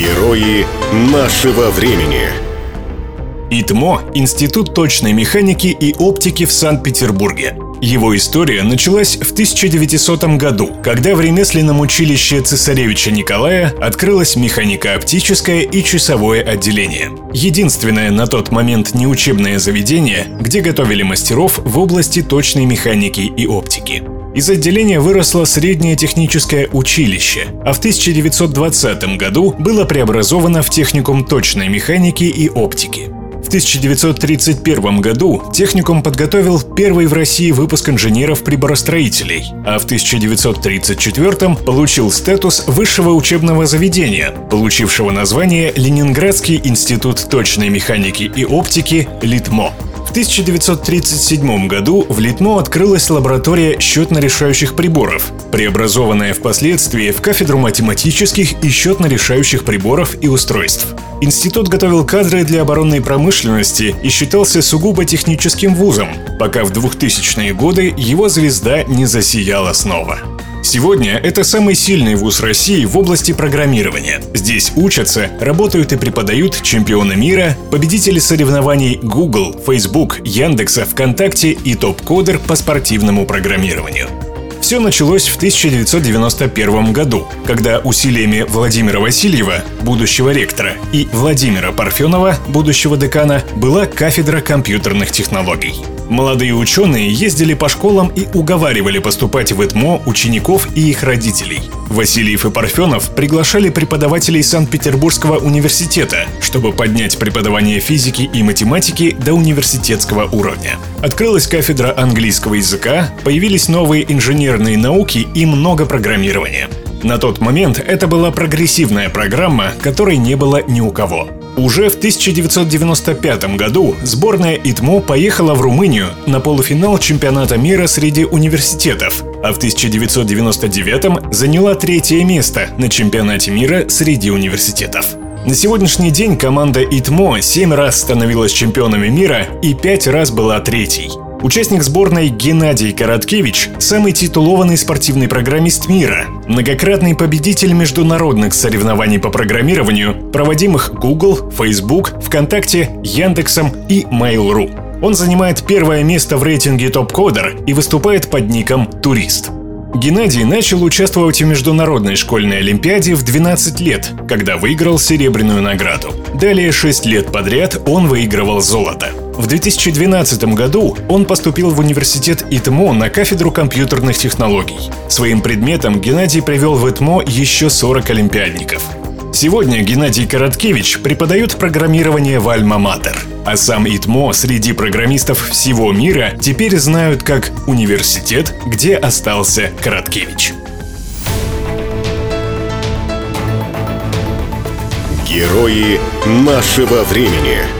Герои нашего времени. ИТМО – Институт точной механики и оптики в Санкт-Петербурге. Его история началась в 1900 году, когда в ремесленном училище цесаревича Николая открылось механико-оптическое и часовое отделение. Единственное на тот момент неучебное заведение, где готовили мастеров в области точной механики и оптики. Из отделения выросло среднее техническое училище, а в 1920 году было преобразовано в техникум точной механики и оптики. В 1931 году техникум подготовил первый в России выпуск инженеров-приборостроителей, а в 1934 получил статус высшего учебного заведения, получившего название Ленинградский институт точной механики и оптики «ЛИТМО». В 1937 году в Литмо открылась лаборатория счетно-решающих приборов, преобразованная впоследствии в кафедру математических и счетно-решающих приборов и устройств. Институт готовил кадры для оборонной промышленности и считался сугубо техническим вузом, пока в 2000-е годы его звезда не засияла снова. Сегодня это самый сильный вуз России в области программирования. Здесь учатся, работают и преподают чемпионы мира, победители соревнований Google, Facebook, Яндекса, ВКонтакте и топ-кодер по спортивному программированию. Все началось в 1991 году, когда усилиями Владимира Васильева, будущего ректора, и Владимира Парфенова, будущего декана, была кафедра компьютерных технологий. Молодые ученые ездили по школам и уговаривали поступать в ЭТМО учеников и их родителей. Васильев и Парфенов приглашали преподавателей Санкт-Петербургского университета, чтобы поднять преподавание физики и математики до университетского уровня. Открылась кафедра английского языка, появились новые инженерные науки и много программирования. На тот момент это была прогрессивная программа, которой не было ни у кого. Уже в 1995 году сборная ИТМО поехала в Румынию на полуфинал чемпионата мира среди университетов, а в 1999 заняла третье место на чемпионате мира среди университетов. На сегодняшний день команда ИТМО семь раз становилась чемпионами мира и пять раз была третьей. Участник сборной Геннадий Короткевич – самый титулованный спортивный программист мира, многократный победитель международных соревнований по программированию, проводимых Google, Facebook, ВКонтакте, Яндексом и Mail.ru. Он занимает первое место в рейтинге топ-кодер и выступает под ником «Турист». Геннадий начал участвовать в Международной школьной олимпиаде в 12 лет, когда выиграл серебряную награду. Далее 6 лет подряд он выигрывал золото. В 2012 году он поступил в университет ИТМО на кафедру компьютерных технологий. Своим предметом Геннадий привел в ИТМО еще 40 олимпиадников. Сегодня Геннадий Короткевич преподает программирование в Альма-Матер. А сам ИТМО среди программистов всего мира теперь знают как университет, где остался Короткевич. Герои нашего времени.